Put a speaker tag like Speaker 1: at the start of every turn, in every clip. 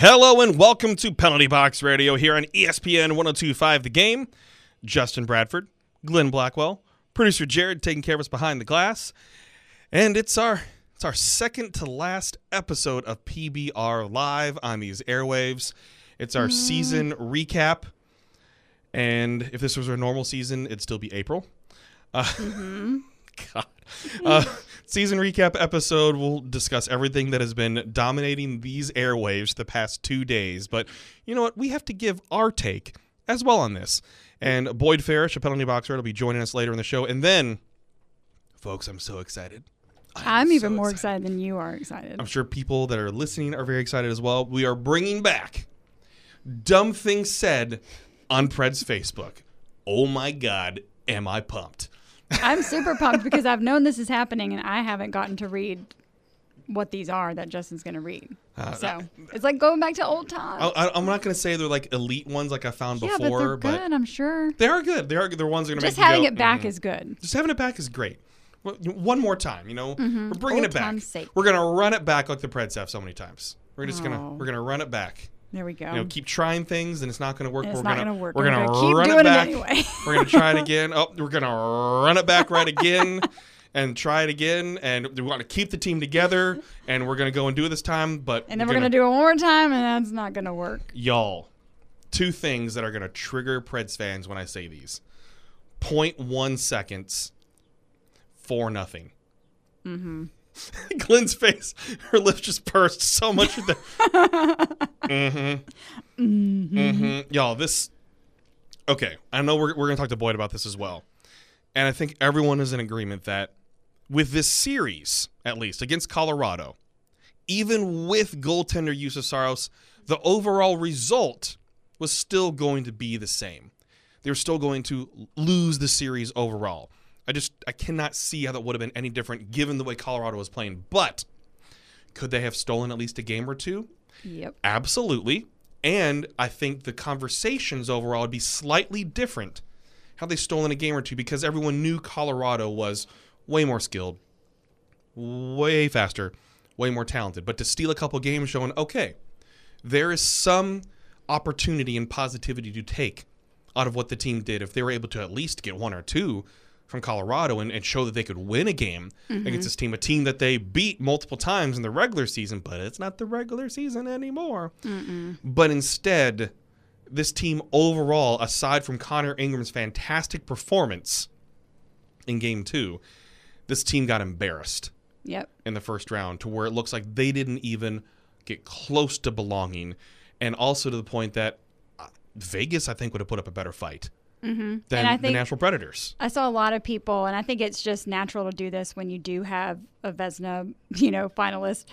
Speaker 1: Hello and welcome to Penalty Box Radio here on ESPN 1025 The Game. Justin Bradford, Glenn Blackwell, producer Jared taking care of us behind the glass. And it's our it's our second to last episode of PBR live on these airwaves. It's our season recap. And if this was a normal season, it'd still be April. Uh, God. Uh, season recap episode. We'll discuss everything that has been dominating these airwaves the past two days. But you know what? We have to give our take as well on this. And Boyd Farish, a penalty boxer, will be joining us later in the show. And then, folks, I'm so excited.
Speaker 2: I'm even
Speaker 1: so
Speaker 2: more excited than you are excited.
Speaker 1: I'm sure people that are listening are very excited as well. We are bringing back Dumb Things Said on Pred's Facebook. Oh my God, am I pumped?
Speaker 2: I'm super pumped because I've known this is happening and I haven't gotten to read what these are that Justin's going to read.
Speaker 1: Uh,
Speaker 2: so it's like going back to old times.
Speaker 1: I, I'm not going to say they're like elite ones like I found
Speaker 2: yeah,
Speaker 1: before,
Speaker 2: but they're good, I'm sure.
Speaker 1: they are good. They are. They're ones that are going to make
Speaker 2: Just having
Speaker 1: go,
Speaker 2: it back
Speaker 1: "Mhm."
Speaker 2: is good.
Speaker 1: Just having it back is great. Well, One more time, you know, we're bringing
Speaker 2: Mm-hmm. Old
Speaker 1: it back.
Speaker 2: sake.
Speaker 1: We're gonna run it back like the Preds have so many times. We're just gonna
Speaker 2: Oh.
Speaker 1: we're gonna run it back.
Speaker 2: There we go.
Speaker 1: You know, keep trying things, and it's not gonna work.
Speaker 2: It's
Speaker 1: we're
Speaker 2: not
Speaker 1: gonna,
Speaker 2: gonna work.
Speaker 1: We're gonna,
Speaker 2: gonna keep
Speaker 1: run
Speaker 2: doing
Speaker 1: it
Speaker 2: it
Speaker 1: back.
Speaker 2: anyway.
Speaker 1: we're gonna try it again. Oh, we're gonna run it back right again, and try it again. And we want to keep the team together, and we're gonna go and do it this time. But
Speaker 2: and then we're going to do it one more time and that's not going to work.
Speaker 1: y'all two things that are going to trigger Preds fans when I say these. 0.1 seconds, four nothing. Mm-hmm. Glenn's face, her lips just pursed so much. With the, mm-hmm. Mm-hmm. Y'all, this. Okay, I know we're, we're going to talk to Boyd about this as well. And I think everyone is in agreement that with this series, at least against Colorado, even with goaltender Juuse Saros, the overall result was still going to be the same. They were still going to lose the series overall. I just I cannot see how that would have been any different given the way Colorado was playing. But could they have stolen at least a game or two?
Speaker 2: Yep.
Speaker 1: Absolutely. And I think the conversations overall would be slightly different how they stolen a game or two because everyone knew Colorado was way more skilled, way faster, way more talented. But to steal a couple games showing, okay, there is some opportunity and positivity to take out of what the team did if they were able to at least get one or two from Colorado and, and show that they could win a game against this team, a team that they beat multiple times in the regular season, but it's not the regular season anymore. But instead, this team overall, aside from Connor Ingram's fantastic performance in game two, this team got embarrassed
Speaker 2: Yep.
Speaker 1: in the first round to where it looks like they didn't even get close to belonging. And also to the point that uh, Vegas, I think, would have put up a better fight Mm-hmm. than
Speaker 2: And I
Speaker 1: the
Speaker 2: think-
Speaker 1: Nashville Predators.
Speaker 2: I saw a lot of people, and I think it's just natural to do this when you do have a Vezina, you know, finalist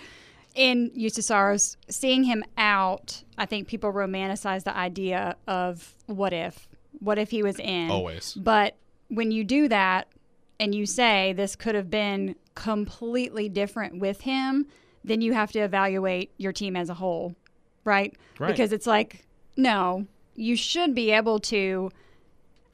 Speaker 2: in Saros. Seeing him out, I think people romanticize the idea of what if, what if he was in.
Speaker 1: Always.
Speaker 2: But when you do that, and you say this could have been completely different with him, then you have to evaluate your team as a whole, right?
Speaker 1: Right.
Speaker 2: Because it's like, no, you should be able to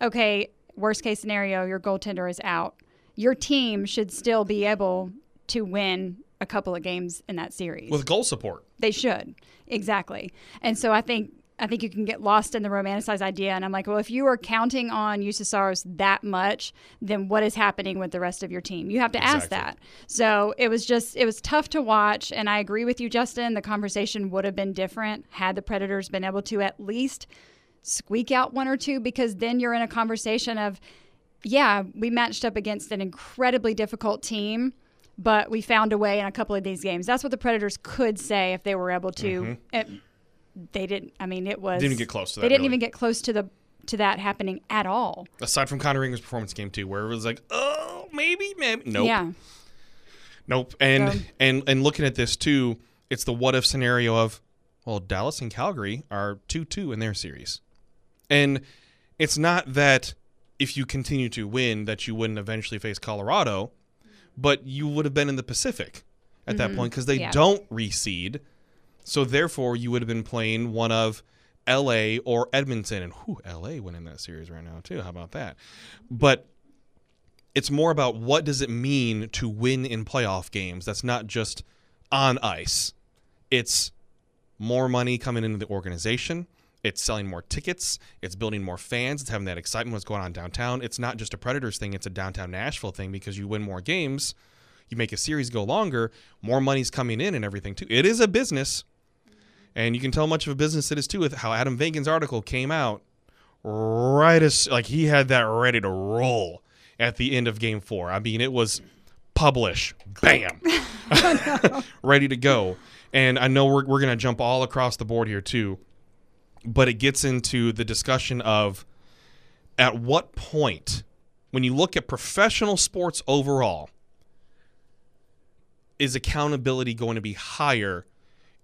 Speaker 2: okay, worst case scenario, your goaltender is out. Your team should still be able to win a couple of games in that series.
Speaker 1: With goal support.
Speaker 2: they should. Exactly. And so I think I think you can get lost in the romanticized idea and I'm like, well, if you are counting on Saros that much, then what is happening with the rest of your team? You have to ask that. So it was just it was tough to watch and I agree with you Justin, the conversation would have been different had the Predators been able to at least squeak out one or two because then you're in a conversation of yeah, we matched up against an incredibly difficult team, but we found a way in a couple of these games. That's what the Predators could say if they were able to. It, they didn't. I mean, it was.
Speaker 1: Mm-hmm. Didn't get close to
Speaker 2: They didn't
Speaker 1: really.
Speaker 2: even get close to the to that happening at all.
Speaker 1: Aside from Connor Ingram's performance game too, where it was like, oh, maybe, maybe. Nope.
Speaker 2: Yeah.
Speaker 1: Nope. And
Speaker 2: So-
Speaker 1: and and looking at this too, it's the what if scenario of well, Dallas and Calgary are two two in their series. And it's not that if you continue to win that you wouldn't eventually face Colorado, but you would have been in the Pacific at that point because they
Speaker 2: Mm-hmm. Yeah.
Speaker 1: don't reseed. So therefore you would have been playing one of LA or Edmonton and whew, LA winning that series right now too. How about that? But it's more about what does it mean to win in playoff games that's not just on ice it's more money coming into the organization. It's selling more tickets. It's building more fans. It's having that excitement what's going on downtown. It's not just a Predators thing, it's a downtown Nashville thing because you win more games, you make a series go longer, more money's coming in and everything too. It is a business. And you can tell how much of a business it is too with how Adam Vingan's article came out right as like he had that ready to roll at the end of game four. I mean, it was publish, bam, ready to go. And I know we're, we're going to jump all across the board here too, but it gets into the discussion of at what point, when you look at professional sports overall, is accountability going to be higher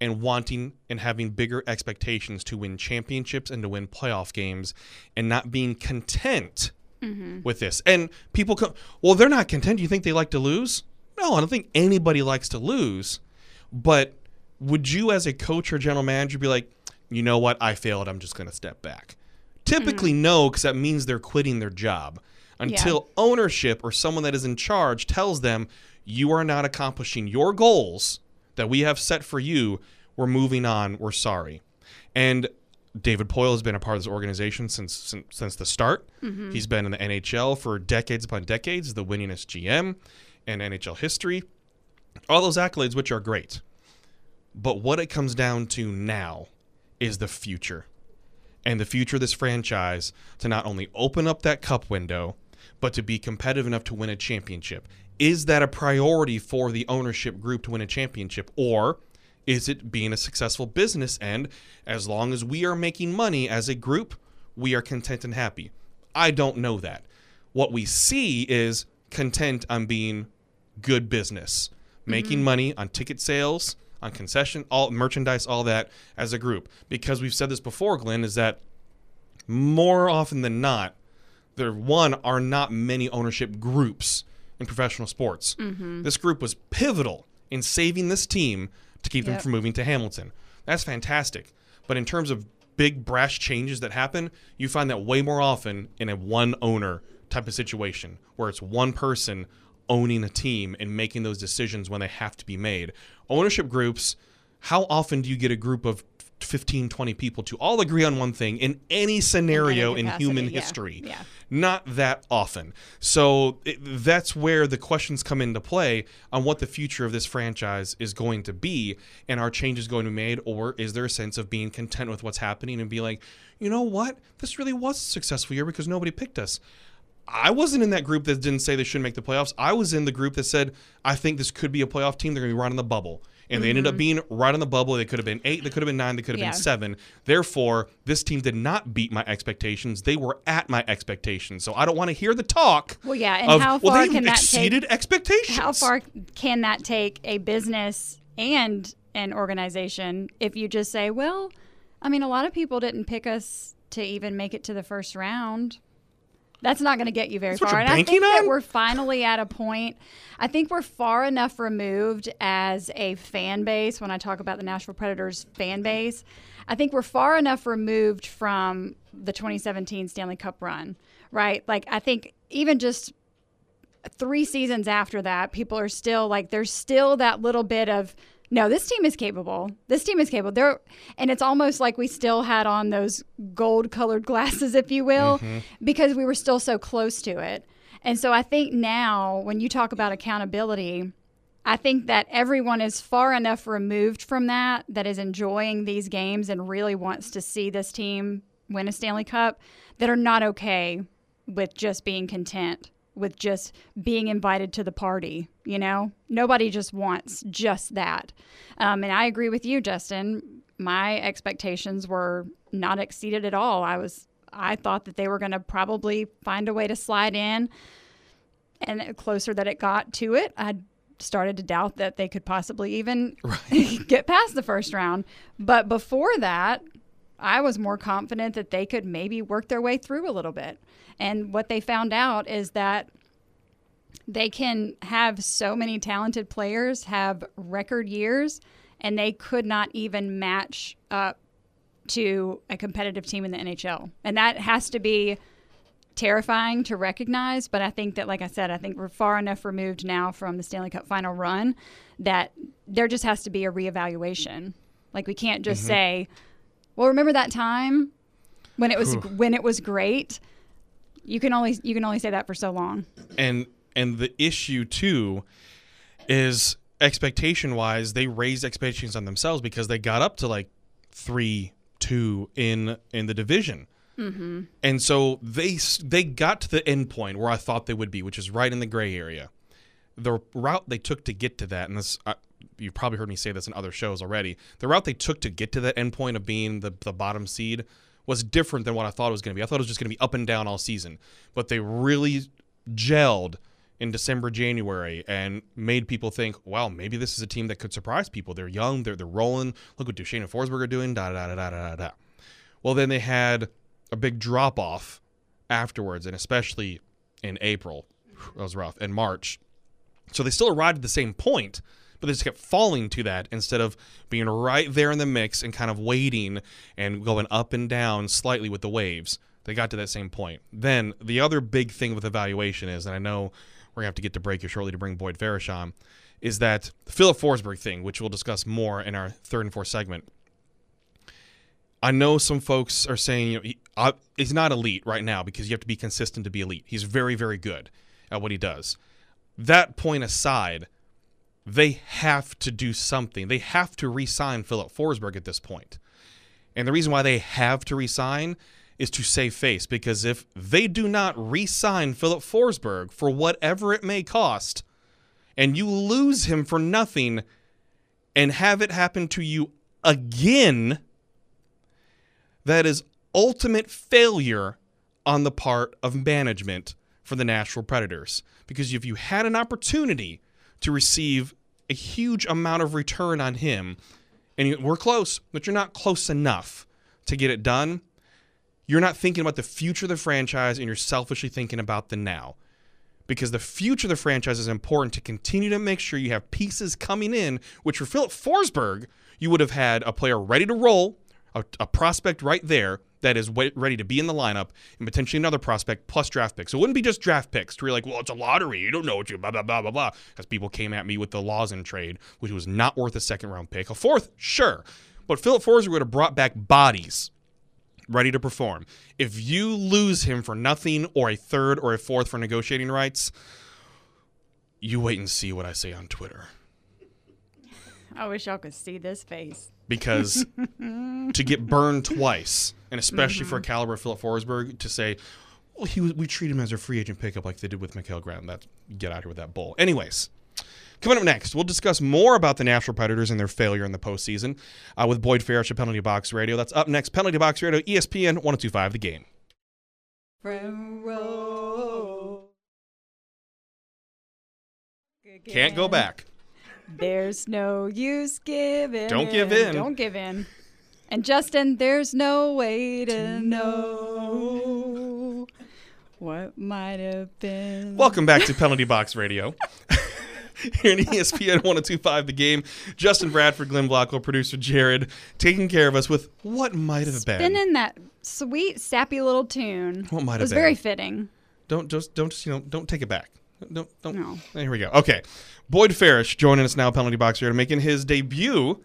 Speaker 1: and wanting and having bigger expectations to win championships and to win playoff games and not being content mm-hmm. with this. And people come, well, they're not content. Do you think they like to lose? No, I don't think anybody likes to lose. But would you, as a coach or general manager, be like, you know what? I failed. I'm just going to step back. Typically, mm-hmm. no, because that means they're quitting their job until yeah. ownership or someone that is in charge tells them you are not accomplishing your goals that we have set for you. We're moving on. We're sorry. And David Poile has been a part of this organization since since, since the start. Mm-hmm. He's been in the NHL for decades upon decades, the winningest GM in NHL history. All those accolades, which are great. But what it comes down to now is the future. And the future of this franchise to not only open up that cup window, but to be competitive enough to win a championship. Is that a priority for the ownership group to win a championship? Or is it being a successful business? And as long as we are making money as a group, we are content and happy. I don't know that. What we see is content on being good business, making mm-hmm. money on ticket sales, on concession, all merchandise, all that as a group. Because we've said this before, Glenn, is that more often than not, there one are not many ownership groups in professional sports. Mm-hmm. This group was pivotal in saving this team to keep yep. them from moving to Hamilton. That's fantastic. But in terms of big brash changes that happen, you find that way more often in a one owner type of situation where it's one person owning a team and making those decisions when they have to be made. Ownership groups, how often do you get a group of 15, 20 people to all agree on one thing in any scenario in, in human yeah. history. Yeah. Not that often. So it, that's where the questions come into play on what the future of this franchise is going to be and are changes going to be made or is there a sense of being content with what's happening and be like, you know what? This really was a successful year because nobody picked us. I wasn't in that group that didn't say they shouldn't make the playoffs. I was in the group that said, I think this could be a playoff team. They're going to be right on the bubble and they ended up mm-hmm. being right on the bubble. They could have been eight, they could have been nine, they could have yeah. been seven. Therefore, this team did not beat my expectations. They were at my expectations. So I don't want to hear the talk.
Speaker 2: Well, yeah, and of, how far
Speaker 1: well,
Speaker 2: can that
Speaker 1: exceeded
Speaker 2: take,
Speaker 1: expectations?
Speaker 2: How far can that take a business and an organization if you just say, well, I mean, a lot of people didn't pick us to even make it to the first round. That's not going to get you very
Speaker 1: That's
Speaker 2: far.
Speaker 1: and
Speaker 2: I think
Speaker 1: on?
Speaker 2: that we're finally at a point. I think we're far enough removed as a fan base. When I talk about the Nashville Predators fan base, I think we're far enough removed from the 2017 Stanley Cup run, right? Like I think even just three seasons after that, people are still like there's still that little bit of no, this team is capable. This team is capable. There, and it's almost like we still had on those gold-colored glasses, if you will, mm-hmm. because we were still so close to it. And so I think now, when you talk about accountability, I think that everyone is far enough removed from that that is enjoying these games and really wants to see this team win a Stanley Cup that are not okay with just being content with just being invited to the party. You know, nobody just wants just that. Um, and I agree with you, Justin. My expectations were not exceeded at all. I was, I thought that they were going to probably find a way to slide in. And closer that it got to it, I started to doubt that they could possibly even right. get past the first round. But before that, I was more confident that they could maybe work their way through a little bit. And what they found out is that they can have so many talented players have record years, and they could not even match up to a competitive team in the NHL. And that has to be terrifying to recognize. But I think that, like I said, I think we're far enough removed now from the Stanley Cup final run that there just has to be a reevaluation. Like we can't just
Speaker 1: Mm-hmm.
Speaker 2: say, "Well, remember that time when it was when it was great." You can only you can only say that for so long.
Speaker 1: and and the issue too is expectation wise they raised expectations on themselves because they got up to like three two in in the division mm-hmm. and so they they got to the end point where i thought they would be which is right in the gray area the route they took to get to that and this you've probably heard me say this in other shows already the route they took to get to that end point of being the, the bottom seed was different than what i thought it was going to be i thought it was just going to be up and down all season but they really gelled in December, January, and made people think, "Wow, maybe this is a team that could surprise people. They're young, they're they're rolling. Look what Duchene and Forsberg are doing." Da da da da da da. Well, then they had a big drop off afterwards, and especially in April, that was rough. In March, so they still arrived at the same point, but they just kept falling to that instead of being right there in the mix and kind of waiting and going up and down slightly with the waves. They got to that same point. Then the other big thing with evaluation is, and I know we're gonna have to get to break here shortly to bring Boyd Farish on, is that the Filip Forsberg thing, which we'll discuss more in our third and fourth segment. I know some folks are saying you know he, uh, he's not elite right now because you have to be consistent to be elite. He's very very good at what he does. That point aside, they have to do something. They have to re-sign Filip Forsberg at this point. And the reason why they have to resign is to save face because if they do not re-sign Filip Forsberg for whatever it may cost, and you lose him for nothing and have it happen to you again, that is ultimate failure on the part of management for the Nashville Predators. Because if you had an opportunity to receive a huge amount of return on him, and you, we're close, but you're not close enough to get it done, you're not thinking about the future of the franchise and you're selfishly thinking about the now. Because the future of the franchise is important to continue to make sure you have pieces coming in, which for Filip Forsberg, you would have had a player ready to roll, a, a prospect right there that is ready to be in the lineup, and potentially another prospect plus draft picks. So it wouldn't be just draft picks to you're like, well, it's a lottery. You don't know what you blah, blah, blah, blah, blah. Because people came at me with the Lawson trade, which was not worth a second round pick. A fourth, sure. But Filip Forsberg would have brought back bodies ready to perform. If you lose him for nothing or a third or a fourth for negotiating rights, you wait and see what I say on Twitter.
Speaker 2: I wish y'all could see this face.
Speaker 1: Because to get burned twice, and especially for a caliber of Filip Forsberg, to say, well, he was, we treat him as a free agent pickup like they did with Mikael Graham. That get out here with that bull. Anyways, coming up next, we'll discuss more about the Nashville Predators and their failure in the postseason uh, with Boyd Farish of Penalty Box Radio. That's up next. Penalty Box Radio, ESPN 1025 The Game. Can't go back.
Speaker 2: There's no use giving.
Speaker 1: Don't give in.
Speaker 2: Don't give in. And Justin, there's no way to know what might have been.
Speaker 1: Welcome back to Penalty Box Radio. Here in ESPN 1025 The Game, Justin Bradford, Glenn Blackwell, producer Jared, taking care of us with what might have been.
Speaker 2: Spinning that sweet, sappy little tune.
Speaker 1: What might
Speaker 2: It
Speaker 1: have
Speaker 2: was
Speaker 1: been.
Speaker 2: very fitting.
Speaker 1: Don't just don't just you know don't take it back. Don't don't.
Speaker 2: No.
Speaker 1: Eh, here we go. Okay, Boyd Farish joining us now, Penalty Box Radio, making his debut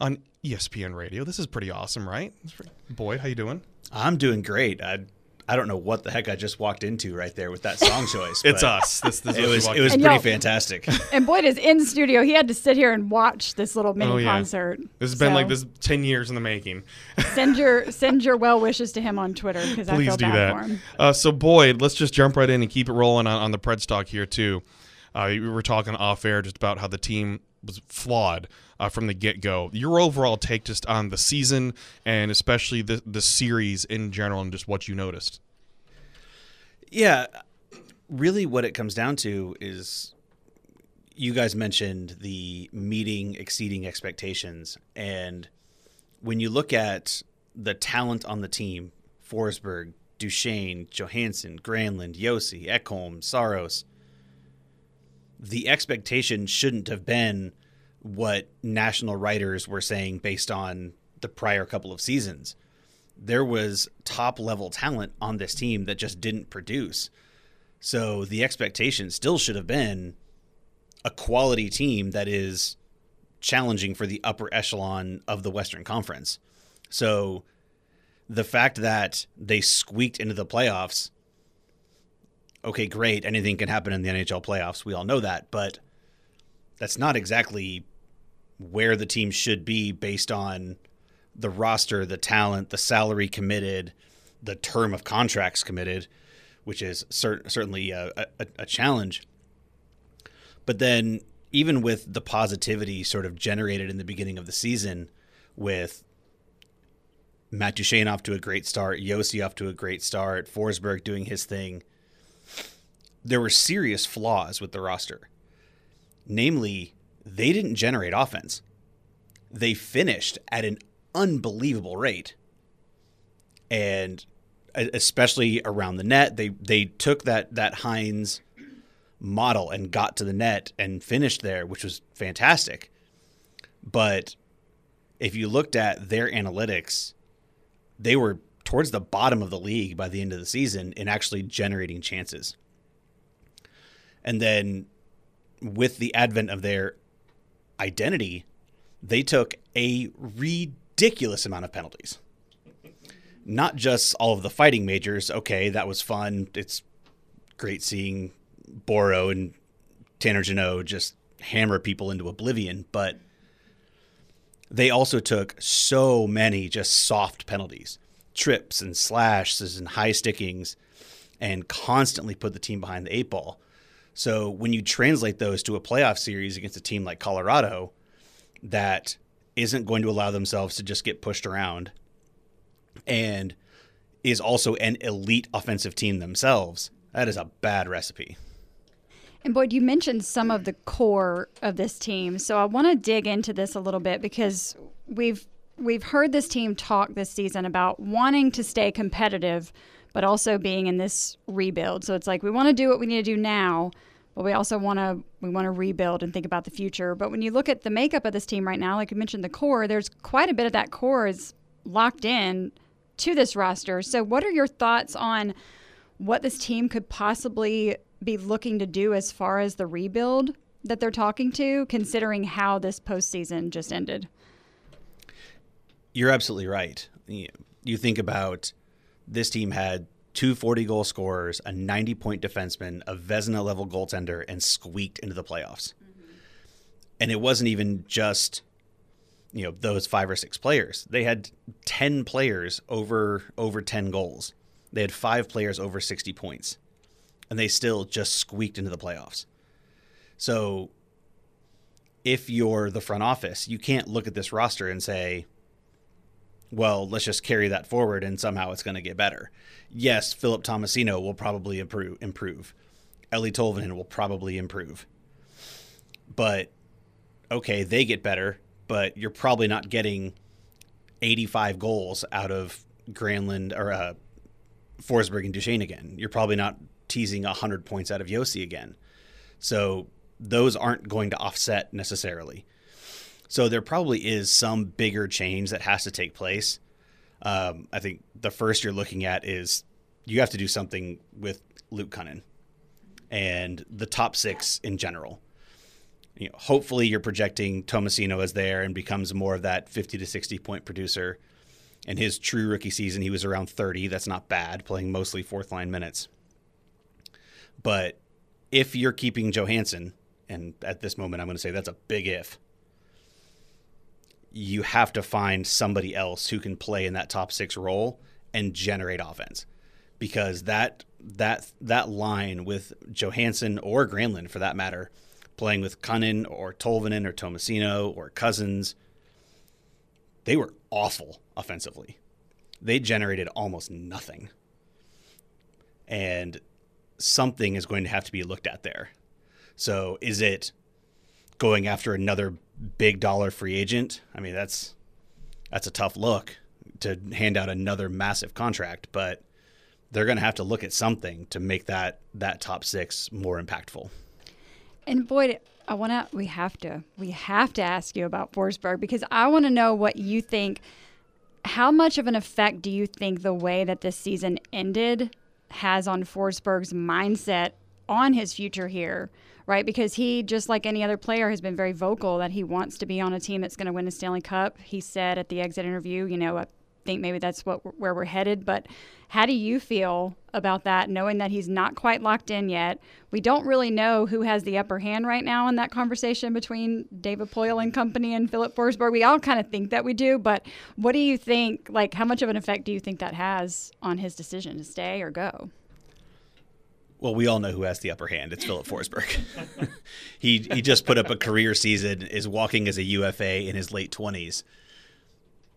Speaker 1: on ESPN Radio. This is pretty awesome, right? Pretty- Boyd, how you doing?
Speaker 3: I'm doing great. I I don't know what the heck I just walked into right there with that song choice.
Speaker 1: It's us. This, this
Speaker 3: It was it was pretty
Speaker 2: y'all-
Speaker 3: fantastic.
Speaker 2: And Boyd is in studio. He had to sit here and watch this little mini
Speaker 1: Oh, yeah.
Speaker 2: concert.
Speaker 1: This has been like this ten years in the making.
Speaker 2: Send your send your well wishes to him on Twitter because I
Speaker 1: Please
Speaker 2: feel
Speaker 1: do
Speaker 2: bad for
Speaker 1: that.
Speaker 2: him.
Speaker 1: Uh, so Boyd, let's just jump right in and keep it rolling on, on the Pred stock here too. Uh, we were talking off air just about how the team was flawed uh, from the get go. Your overall take just on the season and especially the the series in general and just what you noticed.
Speaker 3: Yeah, really, what it comes down to is you guys mentioned the meeting exceeding expectations, and when you look at the talent on the team, Forsberg, Duchene, Johansen, Granlund, Josi, Ekholm, Saros, the expectation shouldn't have been what national writers were saying based on the prior couple of seasons there was top level talent on this team that just didn't produce. So the expectation still should have been a quality team that is challenging for the upper echelon of the Western Conference. So the fact that they squeaked into the playoffs, okay, great. Anything can happen in the NHL playoffs. We all know that, but that's not exactly where the team should be based on the roster, the talent, the salary committed, the term of contracts committed, which is cer- certainly a, a, a challenge. But then, even with the positivity sort of generated in the beginning of the season, with Matt Duchene off to a great start, Josi off to a great start, Forsberg doing his thing, there were serious flaws with the roster. Namely, they didn't generate offense. They finished at an unbelievable rate. And especially around the net, they they took that that Hynes model and got to the net and finished there, which was fantastic. But if you looked at their analytics, they were towards the bottom of the league by the end of the season in actually generating chances. And then with the advent of their identity, they took a ridiculous amount of penalties. Not just all of the fighting majors. Okay, that was fun. It's great seeing Boro and Tanner Jeannot just hammer people into oblivion, but they also took so many just soft penalties, trips and slashes and high stickings, and constantly put the team behind the eight ball. So when you translate those to a playoff series against a team like Colorado that isn't going to allow themselves to just get pushed around and is also an elite offensive team themselves, that is a bad recipe.
Speaker 2: And Boyd, you mentioned some of the core of this team, so I want to dig into this a little bit because we've we've heard this team talk this season about wanting to stay competitive, but also being in this rebuild. So it's like we want to do what we need to do now, but we also want to we want to rebuild and think about the future. But when you look at the makeup of this team right now, like you mentioned, the core, there's quite a bit of that core is locked in to this roster. So what are your thoughts on what this team could possibly be looking to do as far as the rebuild that they're talking to, considering how this postseason just ended?
Speaker 3: You're absolutely right. You think about this team had two 40 goal scorers, a 90 point defenseman, a Vezina level goaltender, and squeaked into the playoffs. Mm-hmm. And it wasn't even just you know those five or six players. They had 10 players over over 10 goals. They had five players over 60 points and they still just squeaked into the playoffs. So if you're the front office, you can't look at this roster and say, well, let's just carry that forward and somehow it's going to get better. Yes, Philip Tomasino will probably improve. improve. Eeli Tolvanen will probably improve. But okay, they get better, but you're probably not getting 85 goals out of Granlund or uh, Forsberg and Duchene again. You're probably not teasing 100 points out of Josi again. So those aren't going to offset necessarily. So there probably is some bigger change that has to take place. Um, I think the first you're looking at is you have to do something with Luke Kunin and the top six in general. You know, hopefully you're projecting Tomasino as there and becomes more of that 50 to 60 point producer. In his true rookie season, he was around 30. That's not bad, playing mostly fourth line minutes. But if you're keeping Johansen, and at this moment I'm going to say that's a big if, you have to find somebody else who can play in that top six role and generate offense. Because that that that line with Johansen or Granlund for that matter, playing with Kunin or Tolvanen or Tomasino or Cousins they were awful offensively. They generated almost nothing. And something is going to have to be looked at there. So is it going after another big dollar free agent? I mean, that's that's a tough look to hand out another massive contract, but they're going to have to look at something to make that that top 6 more impactful.
Speaker 2: And Boyd, I want to we have to we have to ask you about Forsberg because I want to know what you think how much of an effect do you think the way that this season ended has on Forsberg's mindset on his future here, right? Because he, just like any other player, has been very vocal that he wants to be on a team that's going to win a Stanley Cup. He said at the exit interview, you know, I think maybe that's what where we're headed. But how do you feel about that, knowing that he's not quite locked in yet? We don't really know who has the upper hand right now in that conversation between David Poile and company and Filip Forsberg. We all kind of think that we do, but what do you think? Like, how much of an effect do you think that has on his decision to stay or go?
Speaker 3: Well, we all know who has the upper hand. It's Filip Forsberg. he he just put up a career season, is walking as a UFA in his late twenties.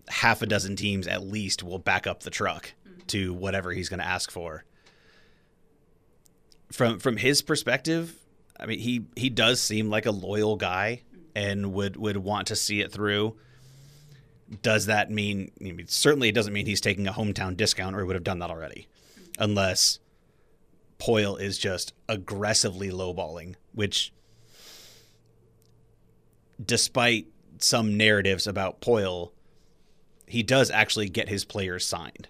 Speaker 3: Half a dozen teams at least will back up the truck mm-hmm. to whatever he's going to ask for. From from his perspective, I mean he he does seem like a loyal guy mm-hmm. and would would want to see it through. Does that mean? I mean certainly, it doesn't mean he's taking a hometown discount, or he would have done that already, mm-hmm. unless Poile is just aggressively lowballing, which, despite some narratives about Poile, he does actually get his players signed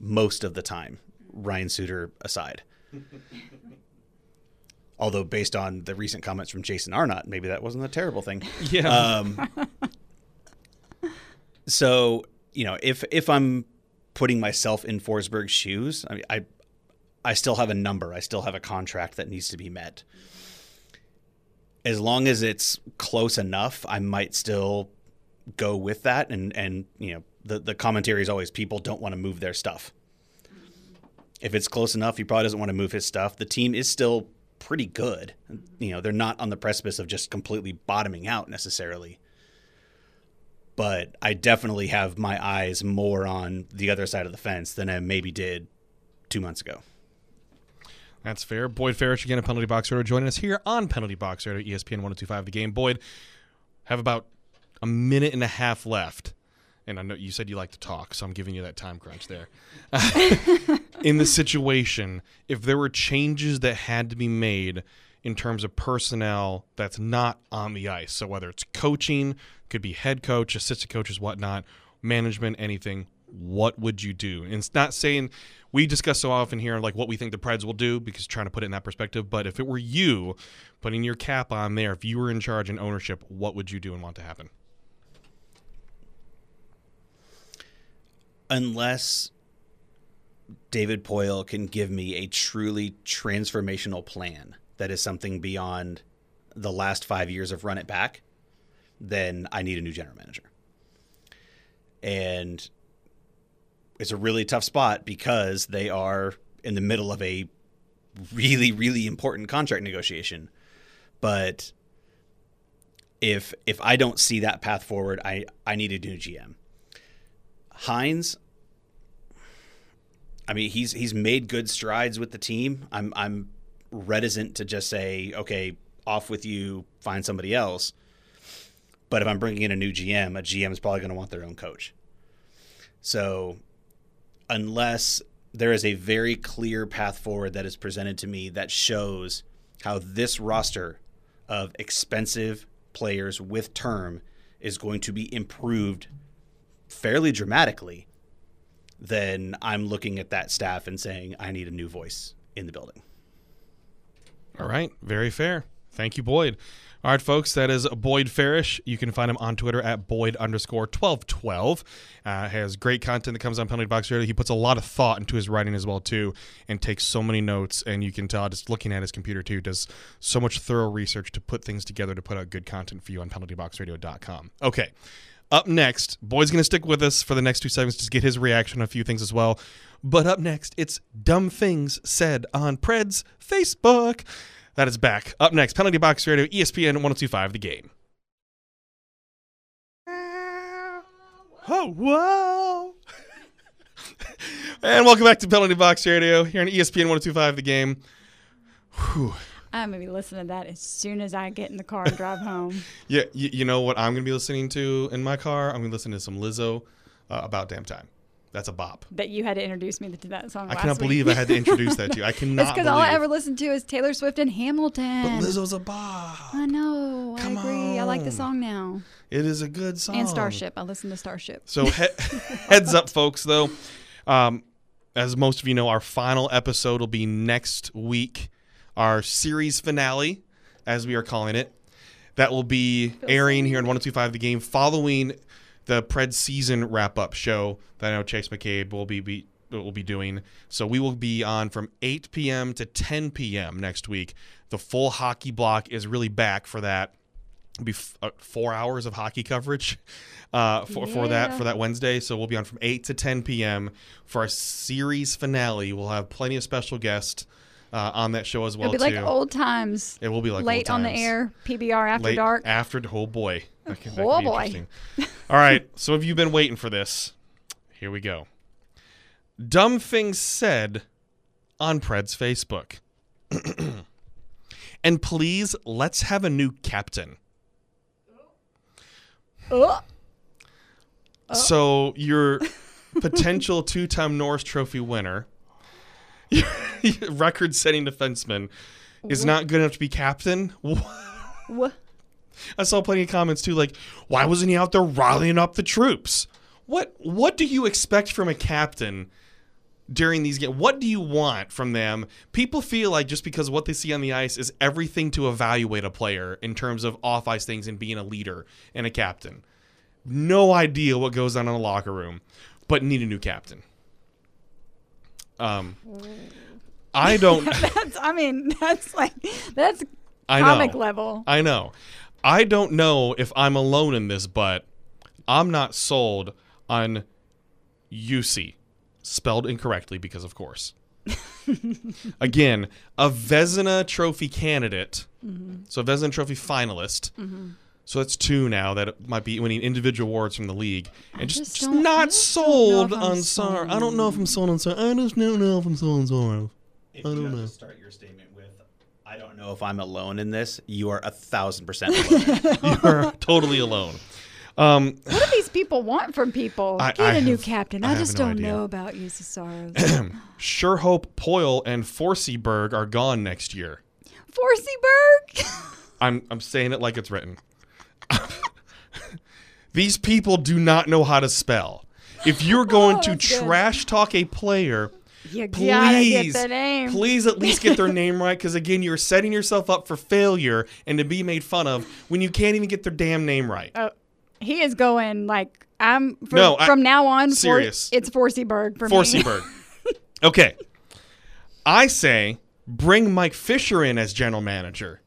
Speaker 3: most of the time, Ryan Suter aside. Although, based on the recent comments from Jason Arnott, maybe that wasn't a terrible thing.
Speaker 1: Yeah.
Speaker 3: Um, so, you know, if if I'm putting myself in Forsberg's shoes, I mean, I I still have a number. I still have a contract that needs to be met. As long as it's close enough, I might still go with that. And and you know, the the commentary is always people don't want to move their stuff. If it's close enough, he probably doesn't want to move his stuff. The team is still pretty good. You know, they're not on the precipice of just completely bottoming out necessarily. But I definitely have my eyes more on the other side of the fence than I maybe did two months ago.
Speaker 1: That's fair. Boyd Farish again a Penalty Box Radio joining us here on Penalty Box Radio, ESPN 1025 The Game. Boyd, have about a minute and a half left. And I know you said you like to talk, so I'm giving you that time crunch there. in the situation, if there were changes that had to be made in terms of personnel that's not on the ice, so whether it's coaching, could be head coach, assistant coaches, whatnot, management, anything, what would you do? And it's not saying we discuss so often here like what we think the Preds will do because trying to put it in that perspective. But if it were you putting your cap on there, if you were in charge and ownership, what would you do and want to happen?
Speaker 3: Unless David Poile can give me a truly transformational plan that is something beyond the last five years of run it back, then I need a new general manager. And it's a really tough spot because they are in the middle of a really, really important contract negotiation. But if if I don't see that path forward, I, I need a new GM. Hynes, I mean, he's he's made good strides with the team. I'm I'm reticent to just say, okay, off with you, find somebody else. But if I'm bringing in a new GM, a GM is probably going to want their own coach. So, unless there is a very clear path forward that is presented to me that shows how this roster of expensive players with term is going to be improved fairly dramatically, then I'm looking at that staff and saying, I need a new voice in the building.
Speaker 1: All right. Very fair. Thank you, Boyd. All right, folks, that is Boyd Farish. You can find him on Twitter at Boyd underscore 1212. Uh, has great content that comes on Penalty Box Radio. He puts a lot of thought into his writing as well, too, and takes so many notes. And you can tell just looking at his computer, too, does so much thorough research to put things together to put out good content for you on penaltyboxradio.com. Okay. Up next, Boyd's going to stick with us for the next two segments to get his reaction on a few things as well. But up next, it's Dumb Things Said on Pred's Facebook. That is back. Up next, Penalty Box Radio, ESPN 1025, the game. Oh, whoa. and welcome back to Penalty Box Radio here on ESPN 1025, the game. Whew.
Speaker 2: I'm gonna be listening to that as soon as I get in the car and drive home.
Speaker 1: Yeah, you, you know what I'm going to be listening to in my car? I'm going to listen to some Lizzo uh, about damn time. That's a bop.
Speaker 2: That you had to introduce me to that song.
Speaker 1: I cannot
Speaker 2: week.
Speaker 1: believe I had to introduce that to you. I cannot
Speaker 2: It's because all I ever listened to is Taylor Swift and Hamilton.
Speaker 1: but Lizzo's a bop.
Speaker 2: I know.
Speaker 1: Come
Speaker 2: I agree. I like the song now.
Speaker 1: It is a good song.
Speaker 2: And Starship. I listen to Starship.
Speaker 1: So he- heads up, folks. Though, um, as most of you know, our final episode will be next week our series finale, as we are calling it. That will be airing here on 1025 The Game following the Pred season wrap up show that I know Chase McCabe will be, be will be doing. So we will be on from 8 p.m. to 10 p.m. next week. The full hockey block is really back for that. It'll be f- uh, four hours of hockey coverage uh, for, for that for that Wednesday. So we'll be on from 8 to 10 p.m. for our series finale. We'll have plenty of special guests uh, on that show as well
Speaker 2: It'll be
Speaker 1: too.
Speaker 2: like old times.
Speaker 1: it will be like
Speaker 2: late on the air, PBR after
Speaker 1: Late
Speaker 2: dark.
Speaker 1: After oh boy, that can, that
Speaker 2: Oh boy.
Speaker 1: interesting. All right, so have you been waiting for this? Here we go. Dumb things said on Pred's Facebook. and please, let's have a new captain.
Speaker 2: Oh, oh.
Speaker 1: So your potential two-time Norris Trophy winner, record-setting defenseman, is not good enough to be captain.
Speaker 2: wha-
Speaker 1: I saw plenty of comments too, like, why wasn't he out there rallying up the troops? What What do you expect from a captain during these games? What do you want from them? People feel like just because what they see on the ice is everything to evaluate a player in terms of off ice things and being a leader and a captain. No idea what goes on in the locker room, but need a new captain. Um, I don't.
Speaker 2: that's, I mean, that's like that's
Speaker 1: I
Speaker 2: comic
Speaker 1: know.
Speaker 2: level.
Speaker 1: I know. I don't know if I'm alone in this, but I'm not sold on UC, spelled incorrectly because, of course. Again, a Vezina Trophy candidate, mm-hmm. so a Vezina Trophy finalist. Mm-hmm. So that's two now that might be winning individual awards from the league, and just,
Speaker 2: just
Speaker 1: just
Speaker 2: don't- just don't
Speaker 1: sold on Sar. I don't know if I'm sold on Sar. I just don't know if I'm sold on Sar. I don't
Speaker 3: have
Speaker 1: know.
Speaker 3: to start your statement with, "I don't know if I'm alone in this," you are a thousand percent alone.
Speaker 1: You're totally alone. Um,
Speaker 2: What do these people want from people?
Speaker 1: I-
Speaker 2: Get
Speaker 1: I
Speaker 2: a new captain.
Speaker 1: I
Speaker 2: I, just
Speaker 1: no
Speaker 2: don't
Speaker 1: idea.
Speaker 2: know about you, Cesaro.
Speaker 1: Sure hope Poile and Forseyberg are gone next year.
Speaker 2: Forseyberg.
Speaker 1: I'm I'm saying it like it's written. These people do not know how to spell. If you're going
Speaker 2: Oh,
Speaker 1: to
Speaker 2: that's good.
Speaker 1: trash talk a player,
Speaker 2: you gotta get
Speaker 1: please,
Speaker 2: the name.
Speaker 1: please at least get their name right. Because again, you're setting yourself up for failure and to be made fun of when you can't even get their damn name right.
Speaker 2: Oh, he is going like I'm from,
Speaker 1: No, I-
Speaker 2: from now on. For,
Speaker 1: serious.
Speaker 2: it's Forseyberg for me.
Speaker 1: Forseyberg. okay, I say bring Mike Fisher in as general manager.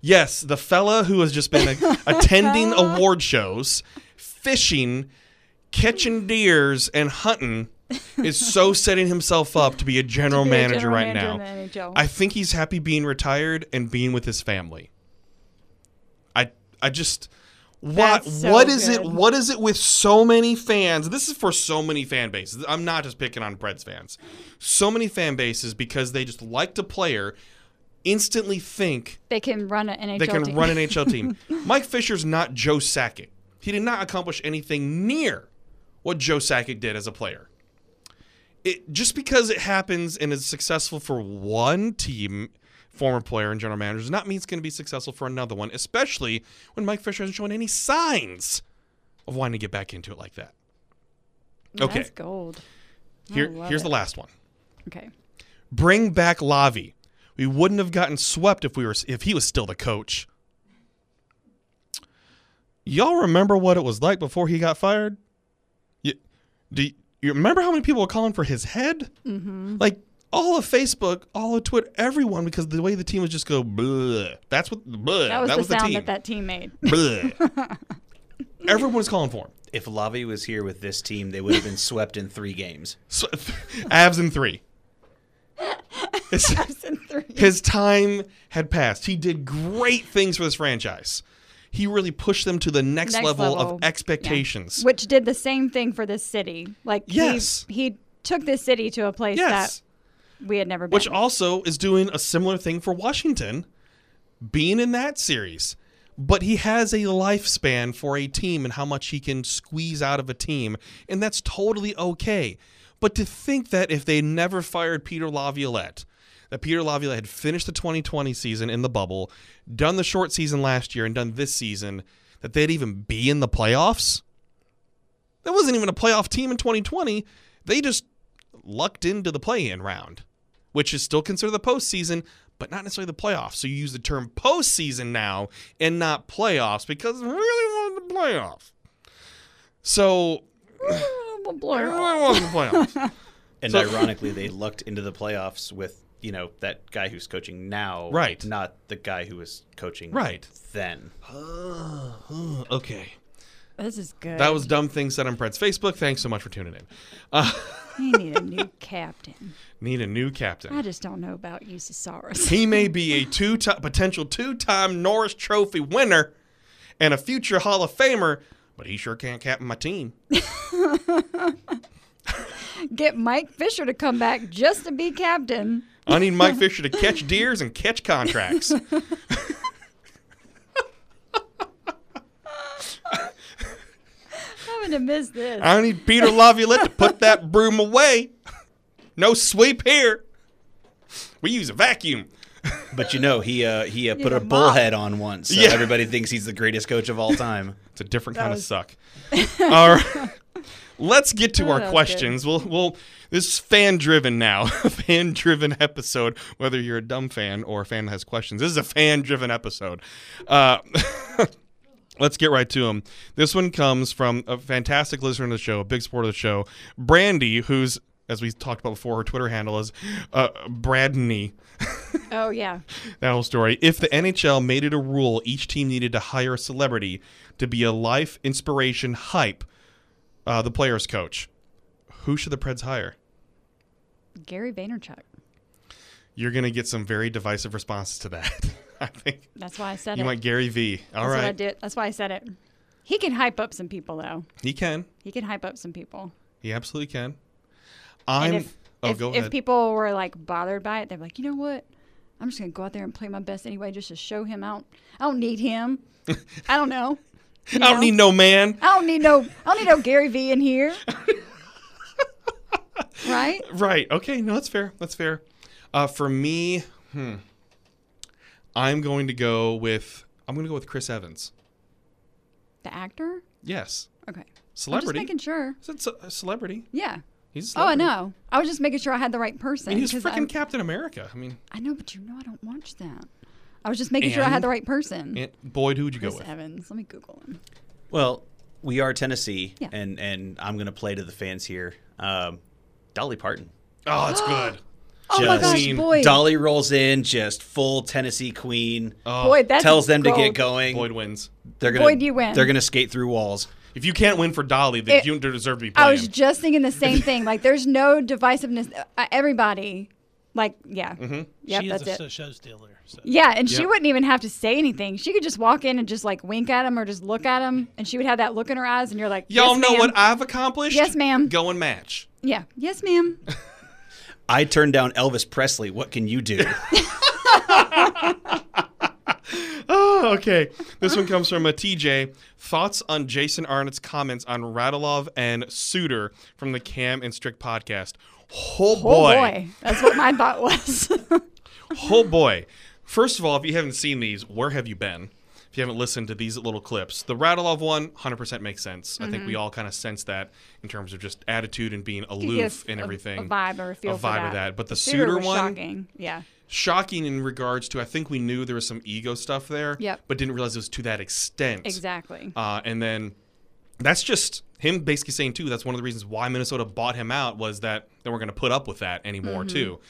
Speaker 1: Yes, the fella who has just been a- attending award shows, fishing, catching deers, and hunting is so setting himself up to be a general
Speaker 2: Be a
Speaker 1: manager
Speaker 2: general
Speaker 1: right
Speaker 2: manager
Speaker 1: now.
Speaker 2: in the NHL.
Speaker 1: I think he's happy being retired and being with his family. I I just what
Speaker 2: so
Speaker 1: what is it what is it with so many fans? This is for so many fan bases. I'm not just picking on Preds fans. So many fan bases because they just liked a player instantly think
Speaker 2: they can run an NHL
Speaker 1: they can
Speaker 2: team.
Speaker 1: run an NHL team. Mike Fisher's not Joe Sakic. He did not accomplish anything near what Joe Sakic did as a player. It just because it happens and is successful for one team, former player and general manager, does not mean it's going to be successful for another one, especially when Mike Fisher hasn't shown any signs of wanting to get back into it like that. Okay.
Speaker 2: That's gold. I
Speaker 1: Here, here's
Speaker 2: it.
Speaker 1: the last one.
Speaker 2: Okay.
Speaker 1: Bring back Lavi. We wouldn't have gotten swept if we were if he was still the coach. Y'all remember what it was like before he got fired? You, do you, you remember how many people were calling for his head? Mm-hmm. Like all of Facebook, all of Twitter, everyone, because the way the team was just go, bleh. That's what, bleh.
Speaker 2: That was the
Speaker 1: the
Speaker 2: sound
Speaker 1: team.
Speaker 2: that that team made.
Speaker 1: Bleh. everyone was calling for him.
Speaker 3: if Lavi was here with this team, they would have been swept in three games.
Speaker 1: So, Avs in three. His,
Speaker 2: Absent three.
Speaker 1: his time had passed. He did great things for this franchise. He really pushed them to the next,
Speaker 2: Next
Speaker 1: level,
Speaker 2: level.
Speaker 1: of expectations.
Speaker 2: Which did the same thing for this city. Like
Speaker 1: Yes.
Speaker 2: he, he took this city to a place
Speaker 1: Yes.
Speaker 2: that we had never been.
Speaker 1: Which also is doing a similar thing for Washington, being in that series. But he has a lifespan for a team and how much he can squeeze out of a team, and that's totally okay. But to think that if they never fired Peter Laviolette, that Peter Laviolette had finished the 2020 season in the bubble, done the short season last year, and done this season, that they'd even be in the playoffs? That wasn't even a playoff team in 2020. They just lucked into the play in round, which is still considered the postseason, but not necessarily the playoffs. So you use the term postseason now and not playoffs because I really wanted the playoffs. So I really wanted the playoffs.
Speaker 3: And
Speaker 1: So-
Speaker 3: ironically, they lucked into the playoffs with you know that guy who's coaching now,
Speaker 1: Right.
Speaker 3: Not the guy who was coaching
Speaker 1: Right.
Speaker 3: then.
Speaker 1: okay.
Speaker 2: This is good.
Speaker 1: That was dumb things said on Pred's Facebook. Thanks so much for tuning in. Uh,
Speaker 2: We need a new captain.
Speaker 1: need a new captain.
Speaker 2: I just don't know about Usasaurus.
Speaker 1: He may be a two ti potential two time Norris Trophy winner and a future Hall of Famer, but he sure can't captain my team.
Speaker 2: Get Mike Fisher to come back just to be captain.
Speaker 1: I need Mike Fisher to catch deers and catch contracts.
Speaker 2: I'm gonna miss this.
Speaker 1: I need Peter Laviolette to put that broom away. No sweep here. We use a vacuum.
Speaker 3: But you know, he uh, he uh, put
Speaker 2: Yeah,
Speaker 3: a
Speaker 2: mop.
Speaker 3: bullhead on once, so
Speaker 1: Yeah.
Speaker 3: everybody thinks he's the greatest coach of all time.
Speaker 1: It's a different
Speaker 2: That
Speaker 1: kind
Speaker 2: was-
Speaker 1: of suck. All right. Let's get to
Speaker 2: Oh,
Speaker 1: our
Speaker 2: that was
Speaker 1: questions. We'll, we'll, this is fan driven now, fan driven episode. Whether you're a dumb fan or a fan that has questions, this is a fan driven episode. Uh, let's get right to them. This one comes from a fantastic listener to the show, a big supporter of the show, Brandy, who's, as we talked about before, her Twitter handle is uh, Bradney.
Speaker 2: Oh yeah.
Speaker 1: That whole story. If the NHL made it a rule, each team needed to hire a celebrity to be a life inspiration hype, uh, the player's coach. Who should the Preds hire?
Speaker 2: Gary Vaynerchuk.
Speaker 1: You're going to get some very divisive responses to that. I think
Speaker 2: That's why I said it.
Speaker 1: you
Speaker 2: it.
Speaker 1: want Gary V. All
Speaker 2: That's what I did. That's why I said it. He can hype up some people though.
Speaker 1: He can.
Speaker 2: He can hype up some people.
Speaker 1: He absolutely can. I'm.
Speaker 2: if
Speaker 1: oh,
Speaker 2: if,
Speaker 1: go
Speaker 2: if people were like bothered by it, they're like, you know what? I'm just gonna go out there and play my best anyway, just to show him out. I don't need him. I don't know. You
Speaker 1: I don't need no man.
Speaker 2: I don't need no. I don't need no Gary V in here. right?
Speaker 1: Right. Okay. No, that's fair. That's fair. Uh, for me, hmm, I'm going to go with. I'm going to go with Chris Evans.
Speaker 2: The actor?
Speaker 1: Yes.
Speaker 2: Okay. I'm
Speaker 1: Celebrity.
Speaker 2: just making sure.
Speaker 1: It's a a celebrity.
Speaker 2: Yeah.
Speaker 1: He's a
Speaker 2: Oh, I
Speaker 1: celebrity.
Speaker 2: know. I was just making sure I had the right person.
Speaker 1: I mean, he's
Speaker 2: 'cause
Speaker 1: freaking
Speaker 2: I'm-
Speaker 1: Captain America. I mean,
Speaker 2: I know, but you know I don't watch that. I was just making sure I had the right person.
Speaker 1: Aunt Boyd, who would you go
Speaker 2: Chris
Speaker 1: with?
Speaker 2: Evans. Let me Google him.
Speaker 3: Well, we are Tennessee,
Speaker 2: Yeah.
Speaker 3: and and I'm gonna play to the fans here. Um, Dolly Parton.
Speaker 1: Oh, that's good.
Speaker 2: Oh my gosh,
Speaker 1: Queen.
Speaker 2: boy.
Speaker 3: Dolly rolls in, just full Tennessee queen.
Speaker 1: Oh,
Speaker 2: Boy, that's
Speaker 3: tells them to
Speaker 2: gold.
Speaker 3: get going.
Speaker 1: Boyd wins.
Speaker 3: They're gonna
Speaker 2: Boyd, you win.
Speaker 3: They're gonna skate through walls.
Speaker 1: If you can't win for Dolly, then
Speaker 2: It-
Speaker 1: you don't deserve to be
Speaker 2: I was just thinking the same thing. Like, there's no divisiveness. Uh, everybody, like, yeah,
Speaker 1: Mm-hmm.
Speaker 2: yep,
Speaker 4: she
Speaker 2: that's
Speaker 4: is
Speaker 2: it.
Speaker 4: a show stealer. So.
Speaker 2: Yeah, and she wouldn't even have to say anything. She could just walk in and just like wink at him or just look at him, and she would have that look in her eyes, and you're like,
Speaker 1: Y'all
Speaker 2: yes,
Speaker 1: know
Speaker 2: ma'am.
Speaker 1: what I've accomplished?
Speaker 2: Yes, ma'am.
Speaker 1: Go and match.
Speaker 2: Yeah, yes, ma'am.
Speaker 3: I turned down Elvis Presley. What can you do?
Speaker 1: Oh, okay. This one comes from a TJ. Thoughts on Jason Arnott's comments on Radulov and Suter from the Cam and Strick podcast. Oh
Speaker 2: Oh
Speaker 1: boy.
Speaker 2: boy, that's what my thought was.
Speaker 1: Oh boy. First of all, if you haven't seen these, where have you been? If you haven't listened to these little clips, the Radulov one, 100% makes sense. I
Speaker 2: Mm-hmm.
Speaker 1: think we all kind of sense that in terms of just attitude and being aloof and everything.
Speaker 2: A vibe or a feel
Speaker 1: A vibe
Speaker 2: that.
Speaker 1: of that. But the
Speaker 2: Suter was
Speaker 1: one,
Speaker 2: shocking. Yeah,
Speaker 1: shocking in regards to, I think we knew there was some ego stuff there,
Speaker 2: Yep.
Speaker 1: but didn't realize it was to that extent.
Speaker 2: exactly.
Speaker 1: Uh, and then that's just him basically saying too. That's one of the reasons why Minnesota bought him out was that they weren't going to put up with that anymore
Speaker 2: Mm-hmm.
Speaker 1: too.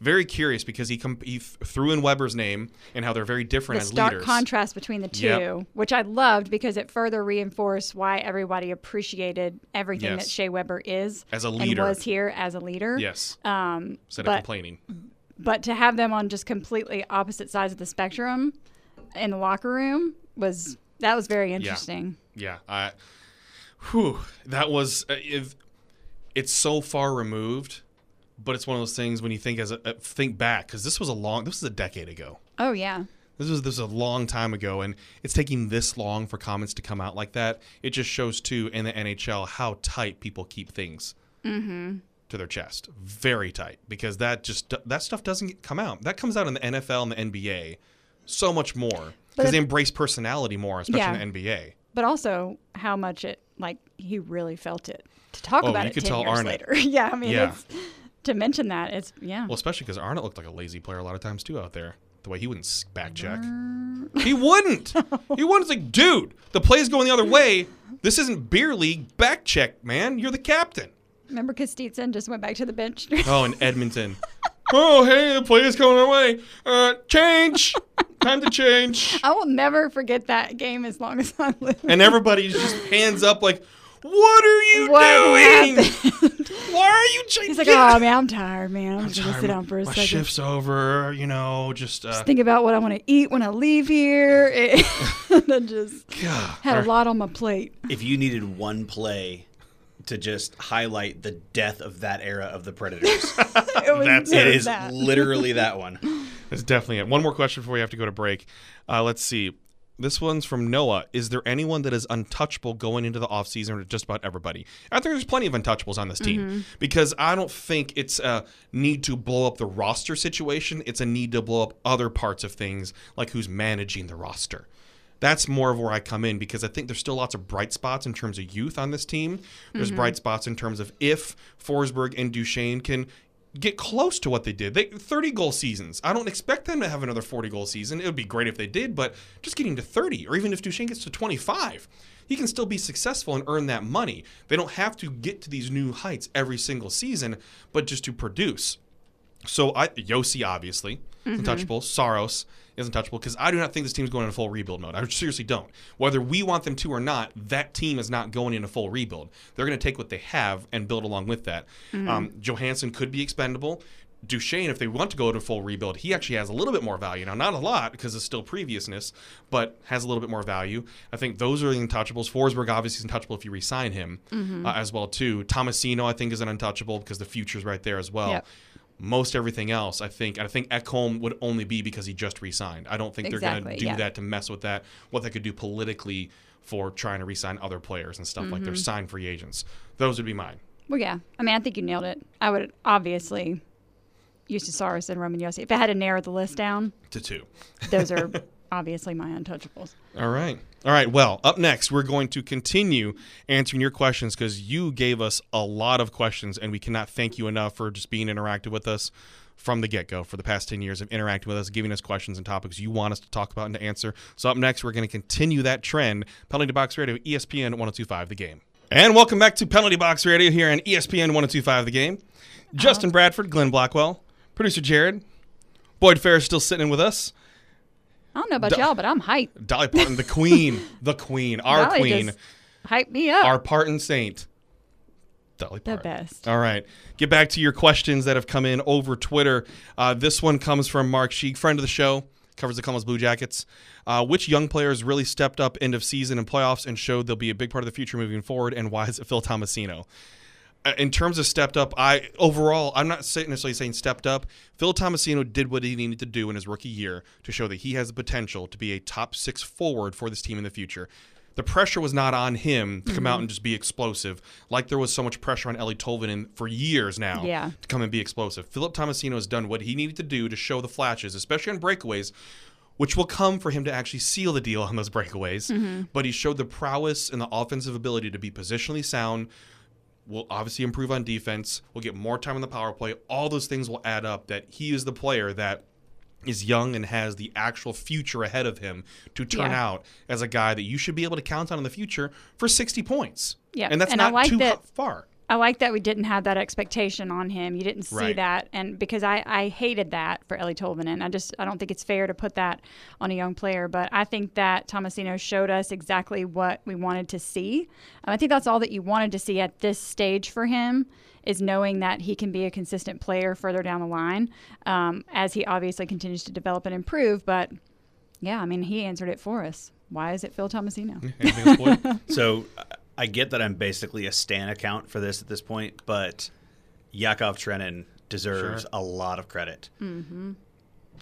Speaker 1: Very curious because he, com- he th- threw in Weber's name and how they're very different
Speaker 2: the
Speaker 1: as
Speaker 2: stark
Speaker 1: leaders.
Speaker 2: contrast between the two,
Speaker 1: Yep.
Speaker 2: which I loved because it further reinforced why everybody appreciated everything
Speaker 1: Yes.
Speaker 2: that Shea Weber is
Speaker 1: As a
Speaker 2: and
Speaker 1: leader.
Speaker 2: was here as a leader.
Speaker 1: yes,
Speaker 2: Um,
Speaker 1: instead
Speaker 2: but
Speaker 1: of complaining.
Speaker 2: but to have them on just completely opposite sides of the spectrum in the locker room was that was very interesting.
Speaker 1: Yeah, I. Whew, that was uh, if, it's so far removed, but it's one of those things when you think as a, uh, think back because this was a long this was a decade ago.
Speaker 2: Oh yeah.
Speaker 1: This was this was a long time ago, and it's taking this long for comments to come out like that. It just shows too in the NHL how tight people keep things
Speaker 2: Mm-hmm.
Speaker 1: to their chest, very tight, because that just that stuff doesn't come out. That comes out in the NFL and the NBA so much more because they embrace personality more, especially
Speaker 2: Yeah.
Speaker 1: in the NBA.
Speaker 2: But also how much it like he really felt it to talk
Speaker 1: Oh,
Speaker 2: about
Speaker 1: you
Speaker 2: it
Speaker 1: could
Speaker 2: ten
Speaker 1: tell
Speaker 2: years
Speaker 1: Arnott.
Speaker 2: later. yeah, I mean
Speaker 1: Yeah.
Speaker 2: it's to mention that. It's yeah.
Speaker 1: Well, especially because Arnott looked like a lazy player a lot of times too out there. The way he wouldn't back check. He wouldn't. He wouldn't. It's like, dude, the play's going the other way. This isn't beer league. Back check, man. You're the captain.
Speaker 2: Remember, Kostitsin just went back to the bench.
Speaker 1: Oh, in Edmonton. oh, hey, the play is going our way. Uh, change. Time to change.
Speaker 2: I will never forget that game as long as I live.
Speaker 1: And everybody's just hands up, like, what are you
Speaker 2: What
Speaker 1: doing?
Speaker 2: happened?
Speaker 1: Why are you changing?
Speaker 2: He's like, oh man, I'm tired, man. I'm, just gonna sit down for a
Speaker 1: my
Speaker 2: second.
Speaker 1: shift's over. You know, just, uh,
Speaker 2: Think about what I want to eat when I leave here. and I just
Speaker 1: God.
Speaker 2: had a lot on my plate.
Speaker 3: If you needed one play to just highlight the death of that era of the Predators,
Speaker 2: It was,
Speaker 1: That's-
Speaker 3: it
Speaker 2: was that.
Speaker 3: literally that one.
Speaker 1: That's definitely it. One more question before we have to go to break. Uh, let's see. This one's from Noah. Is there anyone that is untouchable going into the offseason or just about everybody? I think there's plenty of untouchables on this team because I don't think it's a need to blow up the roster situation. It's a need to blow up other parts of things like who's managing the roster. That's more of where I come in because I think there's still lots of bright spots in terms of youth on this team. There's mm-hmm. bright spots in terms of if Forsberg and Duchene can get close to what they did. They 30 goal seasons. I don't expect them to have another 40 goal season. It would be great if they did, but just getting to 30 or even if Duchene gets to 25, he can still be successful and earn that money. They don't have to get to these new heights every single season, but just to produce. So I Josi obviously is untouchable. Saros is untouchable because I do not think this team is going into full rebuild mode. I seriously don't. Whether we want them to or not, that team is not going into full rebuild. They're going to take what they have and build along with that. Um, Johansen could be expendable. Duchene, if they want to go to full rebuild, he actually has a little bit more value. Now, not a lot because it's still previousness, but has a little bit more value. I think those are the untouchables. Forsberg obviously is untouchable if you re-sign him uh, as well too. Tomasino, I think, is an untouchable because the future's right there as well
Speaker 2: Yep.
Speaker 1: Most everything else, I think, I think Ekholm would only be because he just re-signed. I don't think they're going to do
Speaker 2: yeah.
Speaker 1: that to mess with that. What they could do politically for trying to re-sign other players and stuff like
Speaker 2: Mm-hmm.
Speaker 1: they're signed free agents. Those would be mine.
Speaker 2: Well, yeah. I mean, I think you nailed it. I would obviously use Saros and Roman Josi. If I had to narrow the list down,
Speaker 1: To two.
Speaker 2: those are obviously my untouchables.
Speaker 1: All right. All right. Well, up next, we're going to continue answering your questions because you gave us a lot of questions, and we cannot thank you enough for just being interactive with us from the get go for the past 10 years of interacting with us, giving us questions and topics you want us to talk about and to answer. So, up next, we're going to continue that trend. Penalty Box Radio, ESPN 1025, the game. And welcome back to Penalty Box Radio here on ESPN 1025, the game. Justin uh-huh. Bradford, Glenn Blackwell, producer Jared, Boyd Ferris still sitting in with us.
Speaker 2: I don't know about
Speaker 1: Duh.
Speaker 2: y'all, but I'm hyped.
Speaker 1: Dolly Parton, the queen, the queen, our
Speaker 2: Dolly
Speaker 1: queen,
Speaker 2: just hyped me up.
Speaker 1: our Parton saint, Dolly Parton.
Speaker 2: the
Speaker 1: Parton.
Speaker 2: best.
Speaker 1: All right, get back to your questions that have come in over Twitter. Uh, this one comes from Mark Scheig, friend of the show, covers the Columbus Blue Jackets. Uh, which young players really stepped up end of season and playoffs and showed they'll be a big part of the future moving forward? And why is it Phil Tomasino? Uh, in terms of stepped up, I overall I'm not necessarily saying stepped up. Phil Tomasino did what he needed to do in his rookie year to show that he has the potential to be a top six forward for this team in the future. The pressure was not on him to come out and just be explosive, like there was so much pressure on Eeli Tolvanen for years now
Speaker 2: Yeah.
Speaker 1: to come and be explosive. Philip Tomasino has done what he needed to do to show the flashes, especially on breakaways, which will come for him to actually seal the deal on those breakaways. But he showed the prowess and the offensive ability to be positionally sound, will obviously improve on defense, will get more time on the power play. All those things will add up that he is the player that is young and has the actual future ahead of him to turn
Speaker 2: Yeah.
Speaker 1: out as a guy that you should be able to count on in the future for 60 points.
Speaker 2: Yeah,
Speaker 1: And that's
Speaker 2: and
Speaker 1: not
Speaker 2: like
Speaker 1: too
Speaker 2: that-
Speaker 1: far.
Speaker 2: I like that we didn't have that expectation on him. You didn't see
Speaker 1: Right.
Speaker 2: that, and because I, I hated that for Eeli Tolvanen. I just I don't think it's fair to put that on a young player. But I think that Tomasino showed us exactly what we wanted to see. And I think that's all that you wanted to see at this stage for him is knowing that he can be a consistent player further down the line um, as he obviously continues to develop and improve. But yeah, I mean he answered it for us. Why is it Phil Tomasino?
Speaker 1: Anything else, Boyd?
Speaker 3: So I- I get that I'm basically a Stan account for this at this point, but Yakov Trenin deserves
Speaker 1: Sure.
Speaker 3: a lot of credit. Mm-hmm.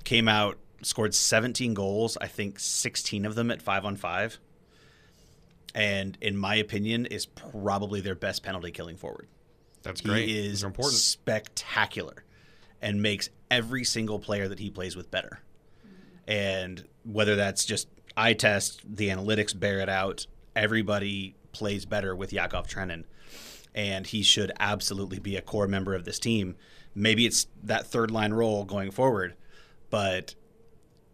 Speaker 3: Came out, scored 17 goals, I think 16 of them at five on five. And in my opinion, is probably their best penalty killing forward.
Speaker 1: That's great.
Speaker 3: He is
Speaker 1: are important.
Speaker 3: spectacular and makes every single player that he plays with better. And whether that's just eye test, the analytics bear it out, everybody plays better with Yakov Trenin. and he should absolutely be a core member of this team. Maybe it's that third line role going forward, but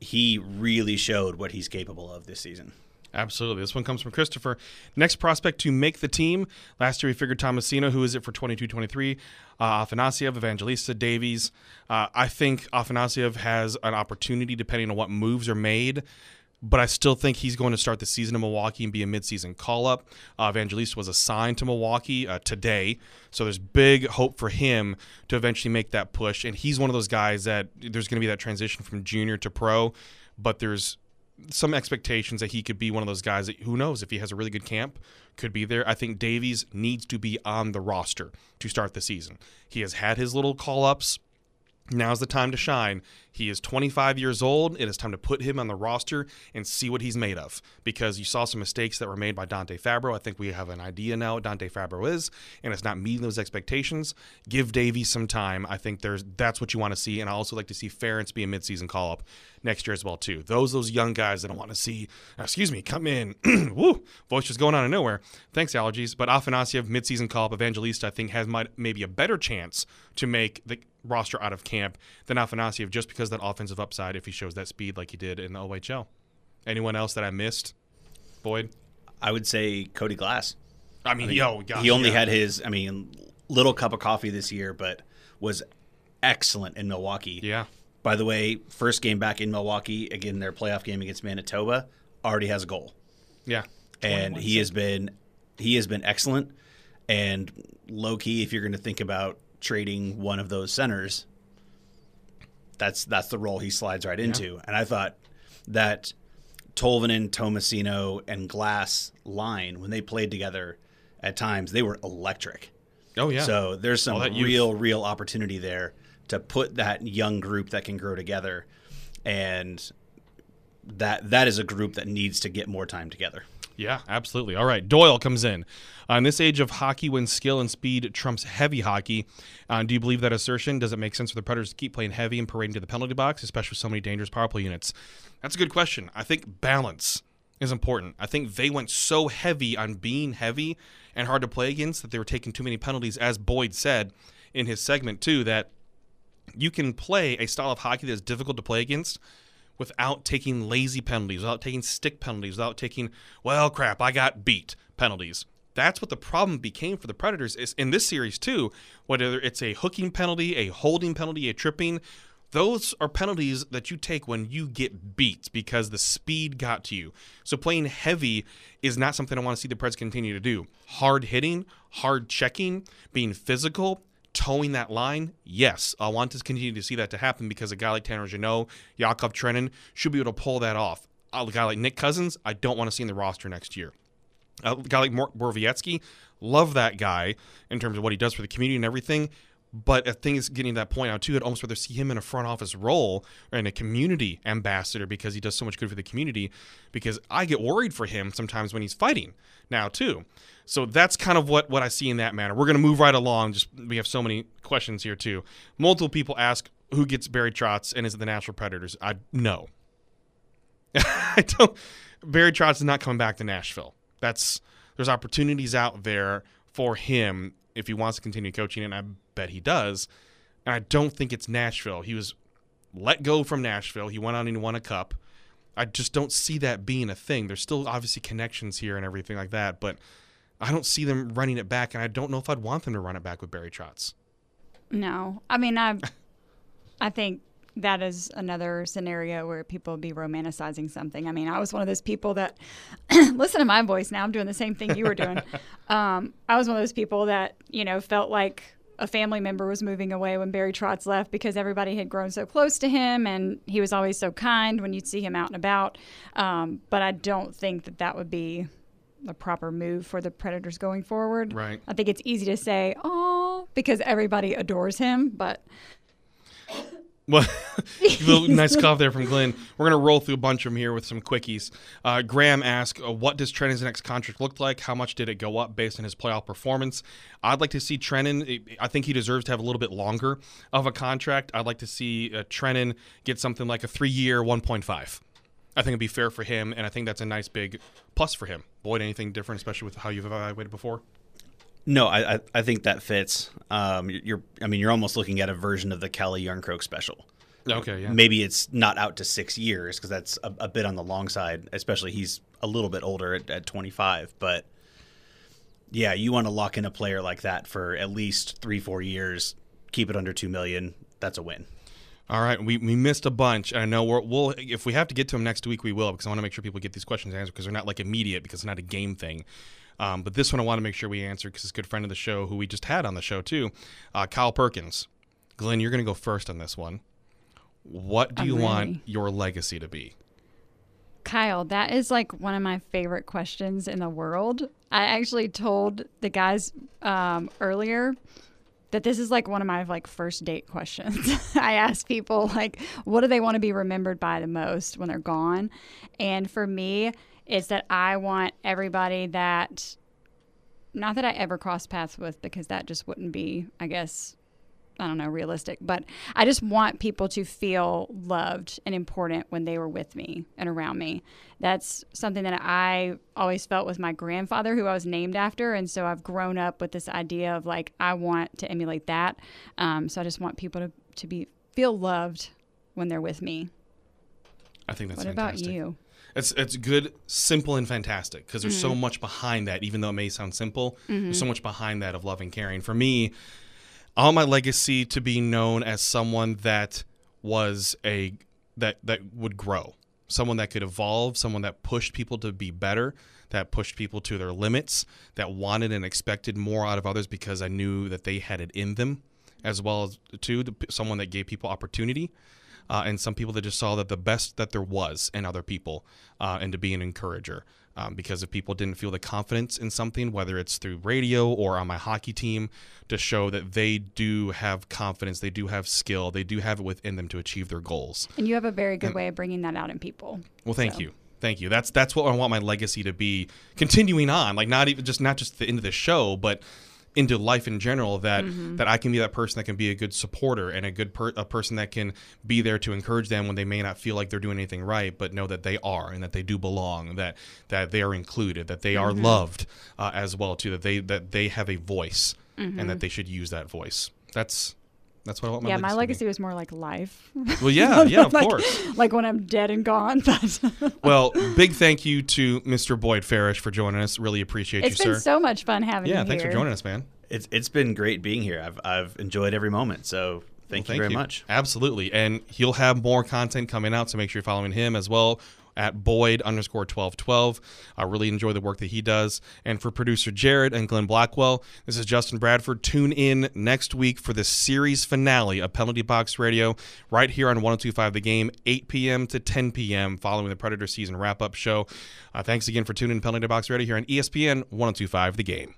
Speaker 3: he really showed what he's capable of this season.
Speaker 1: Absolutely. This one comes from Christopher. Next prospect to make the team. Last year we figured Tomasino, who is it for 22 23? Uh, Afanasyev, Evangelista, Davies. Uh, I think Afanasyev has an opportunity depending on what moves are made but I still think he's going to start the season in Milwaukee and be a midseason call up. Uh, Evangelista was assigned to Milwaukee uh, today, so there's big hope for him to eventually make that push. And he's one of those guys that there's going to be that transition from junior to pro, but there's some expectations that he could be one of those guys that who knows if he has a really good camp could be there. I think Davies needs to be on the roster to start the season. He has had his little call ups Now's the time to shine. He is 25 years old. It is time to put him on the roster and see what he's made of. Because you saw some mistakes that were made by Dante Fabro. I think we have an idea now what Dante Fabro is, and it's not meeting those expectations. Give Davey some time. I think there's that's what you want to see. And I also like to see Ference be a midseason call up next year as well too. Those those young guys that I want to see. Uh, excuse me, come in. Woo, voice just going out of nowhere. Thanks allergies. But Afanasyev midseason call up Evangelista I think has might maybe a better chance to make the roster out of camp than Afanasyev just because that offensive upside if he shows that speed like he did in the OHL. Anyone else that I missed? Boyd?
Speaker 3: I would say Cody Glass.
Speaker 1: I mean, I mean yo, gosh,
Speaker 3: he only
Speaker 1: yeah.
Speaker 3: had his, I mean, little cup of coffee this year, but was excellent in Milwaukee.
Speaker 1: Yeah.
Speaker 3: By the way, first game back in Milwaukee, again, their playoff game against Manitoba, already has a goal.
Speaker 1: Yeah.
Speaker 3: And he has been he has been excellent. And low key, if you're going to think about trading one of those centers, that's that's the role he slides right into. Yeah. And I thought that Tolvanen, Tomasino, and Glass line when they played together at times they were electric.
Speaker 1: Oh yeah.
Speaker 3: So there's some real real opportunity there to put that young group that can grow together, and that that is a group that needs to get more time together.
Speaker 1: Yeah, absolutely. All right, Doyle comes in. Uh, in this age of hockey, when skill and speed trumps heavy hockey, uh, do you believe that assertion? Does it make sense for the Predators to keep playing heavy and parading to the penalty box, especially with so many dangerous power play units? That's a good question. I think balance is important. I think they went so heavy on being heavy and hard to play against that they were taking too many penalties, as Boyd said in his segment too. That you can play a style of hockey that's difficult to play against without taking lazy penalties, without taking stick penalties, without taking, well, crap, I got beat penalties. That's what the problem became for the Predators is in this series too. Whether it's a hooking penalty, a holding penalty, a tripping, those are penalties that you take when you get beat because the speed got to you. So playing heavy is not something I want to see the Preds continue to do. Hard hitting, hard checking, being physical, towing that line, yes, I want to continue to see that to happen because a guy like Tanner Jeannot, Yakov Trenin should be able to pull that off. A guy like Nick Cousins, I don't want to see in the roster next year. A guy like Borowiecki, love that guy in terms of what he does for the community and everything. But I think it's getting to that point now too. I'd almost rather see him in a front office role or in a community ambassador because he does so much good for the community. Because I get worried for him sometimes when he's fighting now too. So that's kind of what what I see in that manner. We're gonna move right along. Just we have so many questions here too. Multiple people ask who gets Barry Trotz and is it the Nashville Predators? I no. I don't. Barry Trotz is not coming back to Nashville. That's there's opportunities out there for him if he wants to continue coaching, and I bet he does. And I don't think it's Nashville. He was let go from Nashville. He went on and won a cup. I just don't see that being a thing. There's still obviously connections here and everything like that, but I don't see them running it back, and I don't know if I'd want them to run it back with Barry Trotz.
Speaker 2: No, I mean I, I think that is another scenario where people be romanticizing something. I mean, I was one of those people that listen to my voice now. I'm doing the same thing you were doing. um, I was one of those people that you know felt like a family member was moving away when Barry Trotz left because everybody had grown so close to him and he was always so kind when you'd see him out and about. Um, but I don't think that that would be the proper move for the Predators going forward.
Speaker 1: Right.
Speaker 2: I think it's easy to say, oh, because everybody adores him, but.
Speaker 1: Well, nice cough there from Glenn. We're going to roll through a bunch of them here with some quickies. Uh, Graham asked, uh, "What does Trenin's next contract look like? How much did it go up based on his playoff performance?" I'd like to see Trenin. I think he deserves to have a little bit longer of a contract. I'd like to see uh, Trenin get something like a three-year, one point five. I think it'd be fair for him, and I think that's a nice big plus for him. Boyd, anything different, especially with how you've evaluated before?
Speaker 3: No, I I, I think that fits. Um, you're I mean you're almost looking at a version of the Calle Jarnkrok special.
Speaker 1: Okay, yeah.
Speaker 3: Maybe it's not out to six years because that's a, a bit on the long side. Especially he's a little bit older at, at 25, but yeah, you want to lock in a player like that for at least three four years. Keep it under two million. That's a win.
Speaker 1: All right, we, we missed a bunch. I know we're, we'll if we have to get to them next week, we will because I want to make sure people get these questions answered because they're not like immediate because it's not a game thing. Um, but this one I want to make sure we answer because it's a good friend of the show who we just had on the show too, uh, Kyle Perkins. Glenn, you're going to go first on this one. What do
Speaker 2: I'm
Speaker 1: you want your legacy to be?
Speaker 2: Kyle, that is like one of my favorite questions in the world. I actually told the guys um, earlier that this is like one of my like first date questions. I ask people like, what do they want to be remembered by the most when they're gone? And for me, it's that I want everybody that, not that I ever cross paths with, because that just wouldn't be, I guess, I don't know, realistic, but I just want people to feel loved and important when they were with me and around me. That's something that I always felt with my grandfather, who I was named after. And so I've grown up with this idea of like, I want to emulate that. Um, so I just want people to, to be feel loved when they're with me.
Speaker 1: I think that's
Speaker 2: what
Speaker 1: fantastic.
Speaker 2: about you?
Speaker 1: It's it's good, simple, and fantastic because there's
Speaker 2: Mm-hmm.
Speaker 1: so much behind that. Even though it may sound simple, there's so much behind that of love and caring. For me, want my legacy to be known as someone that was a that that would grow, someone that could evolve, someone that pushed people to be better, that pushed people to their limits, that wanted and expected more out of others because I knew that they had it in them, as well as too the, someone that gave people opportunity uh, and some people that just saw that the best that there was in other people uh, and to be an encourager. Um, because if people didn't feel the confidence in something, whether it's through radio or on my hockey team, to show that they do have confidence, they do have skill, they do have it within them to achieve their goals.
Speaker 2: And you have a very good way of bringing that out in people.
Speaker 1: Well, thank
Speaker 2: So.
Speaker 1: you. Thank you. That's that's what I want my legacy to be. Continuing on, like not even just not just the end of the show, but into life in general. That mm-hmm. that I can be that person that can be a good supporter and a good per, a person that can be there to encourage them when they may not feel like they're doing anything right, but know that they are and that they do belong, that that they are included, that they are mm-hmm. loved uh, as well too. That they that they have a voice and that mm-hmm. they should use that voice. That's that's what I want my
Speaker 2: yeah,
Speaker 1: legacy
Speaker 2: my
Speaker 1: to be.
Speaker 2: legacy was more like life.
Speaker 1: Well, yeah, yeah, of
Speaker 2: like,
Speaker 1: course.
Speaker 2: Like when I'm dead and gone. But
Speaker 1: Well, big thank you to Mr. Boyd Farish for joining us. Really appreciate
Speaker 2: it's
Speaker 1: you,
Speaker 2: been so much fun having
Speaker 1: yeah,
Speaker 2: you Yeah,
Speaker 1: thanks
Speaker 2: here.
Speaker 1: for joining us, man.
Speaker 3: It's it's been great being here. I've I've enjoyed every moment. So thank
Speaker 1: Well,
Speaker 3: you very much.
Speaker 1: Absolutely. And he'll have more content coming out, so make sure you're following him as well at Boyd underscore 1212. I really enjoy the work that he does. And for producer Jared and Glenn Blackwell, this is Justin Bradford. Tune in next week for the series finale of Penalty Box Radio right here on 1025 The Game, 8 p.m. to 10 p.m. following the Predator season wrap up show. Uh, thanks again for tuning in Penalty Box Radio here on ESPN 1025 The Game.